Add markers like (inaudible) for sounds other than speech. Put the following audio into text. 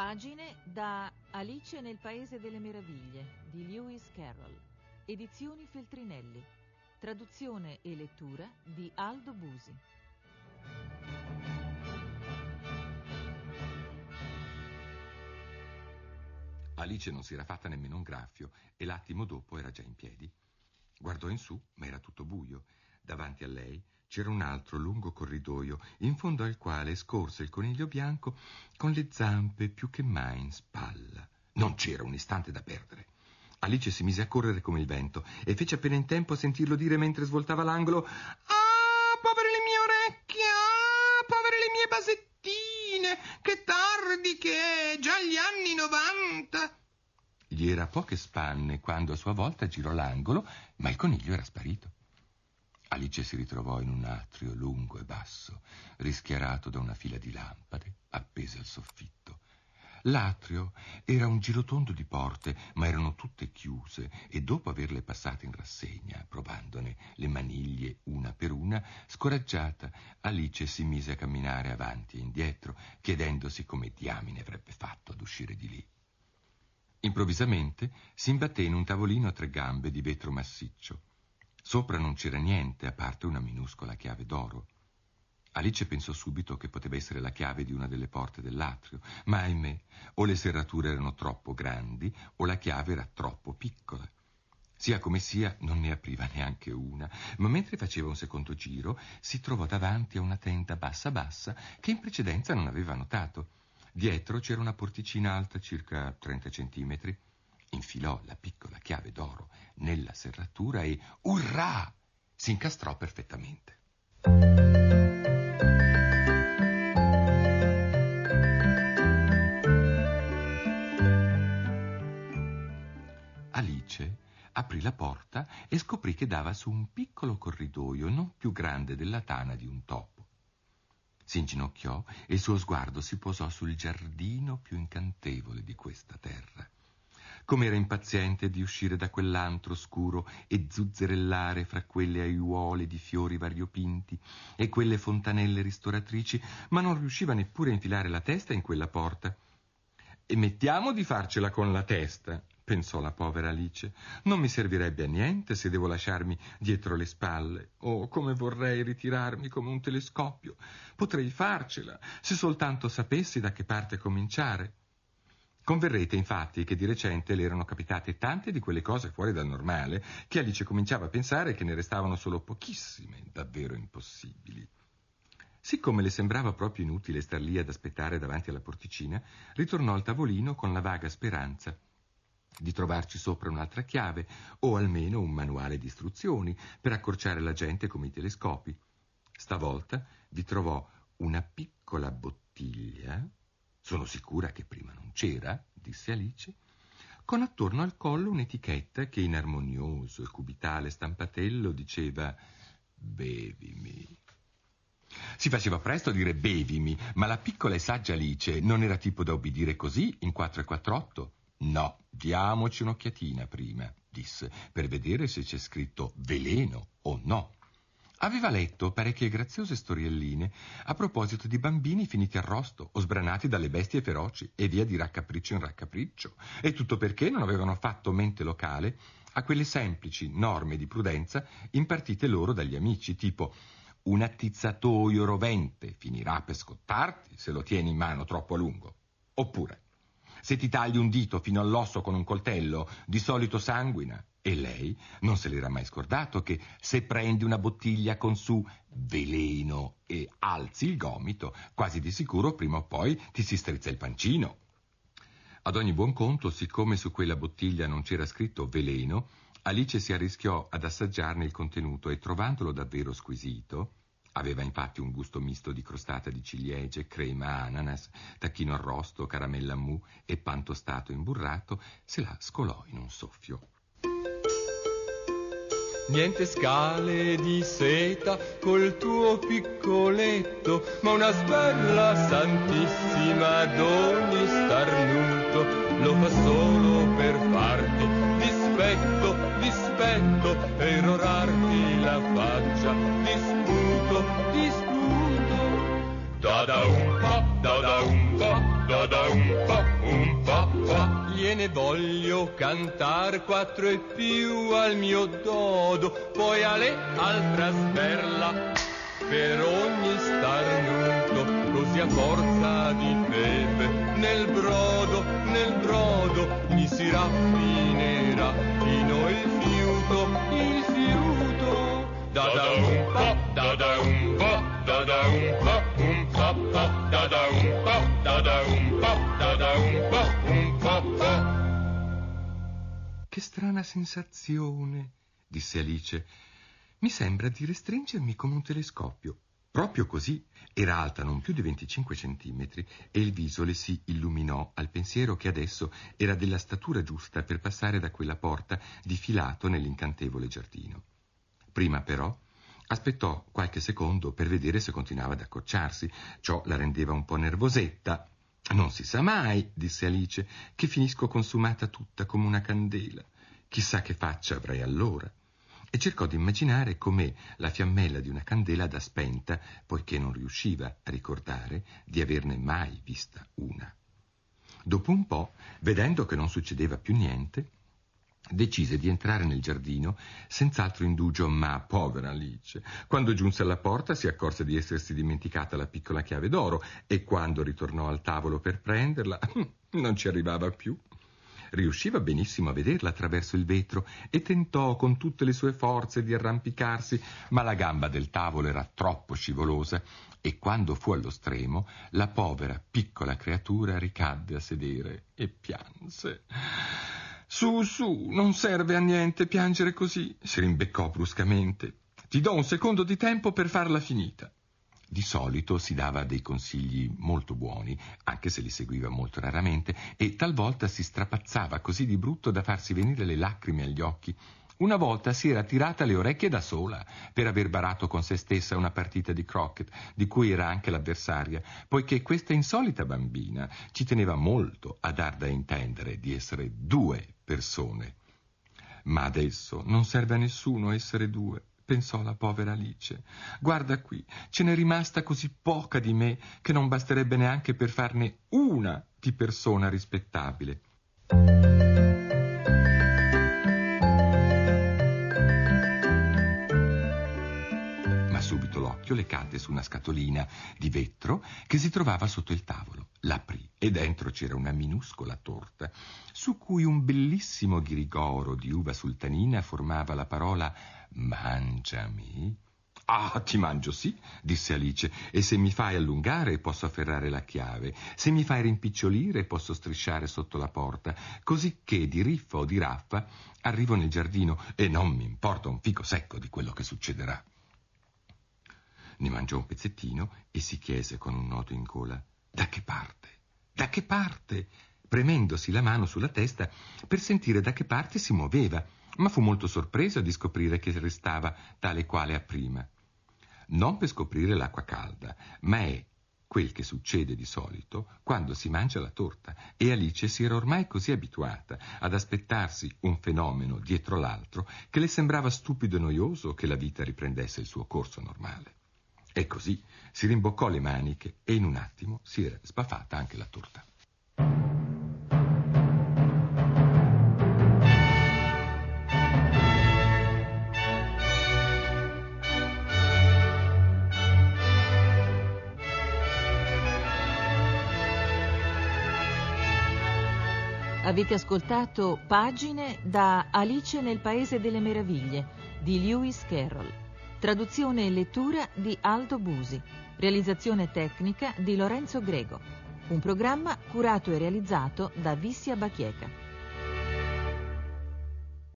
Pagine da Alice nel Paese delle Meraviglie di Lewis Carroll. Edizioni Feltrinelli. Traduzione e lettura di Aldo Busi. Alice non si era fatta nemmeno un graffio e l'attimo dopo era già in piedi. Guardò in su, ma era tutto buio. Davanti a lei c'era un altro lungo corridoio, in fondo al quale scorse il coniglio bianco con le zampe più che mai in spalla. Non c'era un istante da perdere. Alice si mise a correre come il vento e fece appena in tempo a sentirlo dire mentre svoltava l'angolo Ah, povere le mie orecchie! Ah, povere le mie basettine! Che tardi che è! Già gli anni novanta! Gli era poche spanne quando a sua volta girò l'angolo, ma il coniglio era sparito. Alice si ritrovò in un atrio lungo e basso, rischiarato da una fila di lampade appese al soffitto. L'atrio era un girotondo di porte, ma erano tutte chiuse e dopo averle passate in rassegna, provandone le maniglie una per una, scoraggiata, Alice si mise a camminare avanti e indietro, chiedendosi come diamine avrebbe fatto ad uscire di lì. Improvvisamente si imbatté in un tavolino a tre gambe di vetro massiccio. Sopra non c'era niente a parte una minuscola chiave d'oro. Alice pensò subito che poteva essere la chiave di una delle porte dell'atrio, ma ahimè, o le serrature erano troppo grandi o la chiave era troppo piccola. Sia come sia, non ne apriva neanche una, ma mentre faceva un secondo giro si trovò davanti a una tenda bassa bassa che in precedenza non aveva notato. Dietro c'era una porticina alta circa 30 centimetri infilò la piccola chiave d'oro nella serratura e, urrà, si incastrò perfettamente. Alice aprì la porta e scoprì che dava su un piccolo corridoio non più grande della tana di un topo. Si inginocchiò e il suo sguardo si posò sul giardino più incantevole di questa terra com'era impaziente di uscire da quell'antro scuro e zuzzerellare fra quelle aiuole di fiori variopinti e quelle fontanelle ristoratrici, ma non riusciva neppure a infilare la testa in quella porta. E mettiamo di farcela con la testa, pensò la povera Alice. Non mi servirebbe a niente se devo lasciarmi dietro le spalle. Oh, come vorrei ritirarmi come un telescopio. Potrei farcela, se soltanto sapessi da che parte cominciare. Converrete infatti che di recente le erano capitate tante di quelle cose fuori dal normale che Alice cominciava a pensare che ne restavano solo pochissime davvero impossibili. Siccome le sembrava proprio inutile star lì ad aspettare davanti alla porticina, ritornò al tavolino con la vaga speranza di trovarci sopra un'altra chiave o almeno un manuale di istruzioni per accorciare la gente come i telescopi. Stavolta vi trovò una piccola bottiglia sono sicura che prima non c'era, disse Alice, con attorno al collo un'etichetta che in armonioso e cubitale stampatello diceva Bevimi. Si faceva presto a dire bevimi, ma la piccola e saggia Alice non era tipo da obbedire così in 4 e 48. No, diamoci un'occhiatina prima, disse, per vedere se c'è scritto veleno o no. Aveva letto parecchie graziose storielline a proposito di bambini finiti arrosto o sbranati dalle bestie feroci e via di raccapriccio in raccapriccio, e tutto perché non avevano fatto mente locale a quelle semplici norme di prudenza impartite loro dagli amici, tipo un attizzatoio rovente finirà per scottarti se lo tieni in mano troppo a lungo. Oppure, se ti tagli un dito fino all'osso con un coltello, di solito sanguina e lei non se l'era mai scordato che se prendi una bottiglia con su veleno e alzi il gomito, quasi di sicuro prima o poi ti si strizza il pancino. Ad ogni buon conto, siccome su quella bottiglia non c'era scritto veleno, Alice si arrischiò ad assaggiarne il contenuto e trovandolo davvero squisito, aveva infatti un gusto misto di crostata di ciliegie, crema ananas, tacchino arrosto, caramella mou e pan tostato imburrato, se la scolò in un soffio. Niente scale di seta col tuo piccoletto, ma una sberla santissima d'ogni starnuto lo fa solo per farti dispetto, dispetto e irrorarti la faccia. Disputo, disputo. Da da un po', da da un po'. da da un po', un po', po'. Gliene voglio cantar quattro e più al mio dodo, poi alle altra sperla per ogni starnuto, così a forza di fede nel brodo, nel brodo mi si raffinerà fino il fiuto, il fiuto. Da da un po', da da un po', da da un po', un po' po', da Che strana sensazione, disse Alice. Mi sembra di restringermi come un telescopio. Proprio così era alta non più di 25 centimetri e il viso le si illuminò al pensiero che adesso era della statura giusta per passare da quella porta difilato nell'incantevole giardino. Prima però aspettò qualche secondo per vedere se continuava ad accorciarsi. Ciò la rendeva un po' nervosetta. Non si sa mai, disse Alice, che finisco consumata tutta come una candela. Chissà che faccia avrei allora e cercò di immaginare com'è la fiammella di una candela da spenta, poiché non riusciva a ricordare di averne mai vista una. Dopo un po', vedendo che non succedeva più niente, decise di entrare nel giardino senz'altro indugio, ma povera Alice. Quando giunse alla porta si accorse di essersi dimenticata la piccola chiave d'oro e quando ritornò al tavolo per prenderla (clears throat) non ci arrivava più. Riusciva benissimo a vederla attraverso il vetro e tentò con tutte le sue forze di arrampicarsi, ma la gamba del tavolo era troppo scivolosa e quando fu allo stremo, la povera piccola creatura ricadde a sedere e pianse. Su, su, non serve a niente piangere così, si rimbeccò bruscamente. Ti do un secondo di tempo per farla finita. Di solito si dava dei consigli molto buoni, anche se li seguiva molto raramente, e talvolta si strapazzava così di brutto da farsi venire le lacrime agli occhi. Una volta si era tirata le orecchie da sola per aver barato con se stessa una partita di croquet, di cui era anche l'avversaria, poiché questa insolita bambina ci teneva molto a dar da intendere di essere due persone. Ma adesso non serve a nessuno essere due pensò la povera Alice. Guarda qui, ce n'è rimasta così poca di me che non basterebbe neanche per farne una di persona rispettabile. L'occhio le cadde su una scatolina di vetro che si trovava sotto il tavolo. L'aprì e dentro c'era una minuscola torta su cui un bellissimo ghirigoro di uva sultanina formava la parola Mangiami? Ah, ti mangio, sì, disse Alice, e se mi fai allungare posso afferrare la chiave, se mi fai rimpicciolire posso strisciare sotto la porta, così che di riffa o di raffa arrivo nel giardino e non mi importa un fico secco di quello che succederà. Ne mangiò un pezzettino e si chiese con un nodo in gola, da che parte? Da che parte? premendosi la mano sulla testa per sentire da che parte si muoveva ma fu molto sorpreso di scoprire che restava tale quale a prima. Non per scoprire l'acqua calda, ma è quel che succede di solito quando si mangia la torta, e Alice si era ormai così abituata ad aspettarsi un fenomeno dietro l'altro che le sembrava stupido e noioso che la vita riprendesse il suo corso normale. E così si rimboccò le maniche e in un attimo si era sbaffata anche la torta. Avete ascoltato Pagine da Alice nel Paese delle Meraviglie di Lewis Carroll. Traduzione e lettura di Aldo Busi. Realizzazione tecnica di Lorenzo Grego. Un programma curato e realizzato da Vissia Bachieca.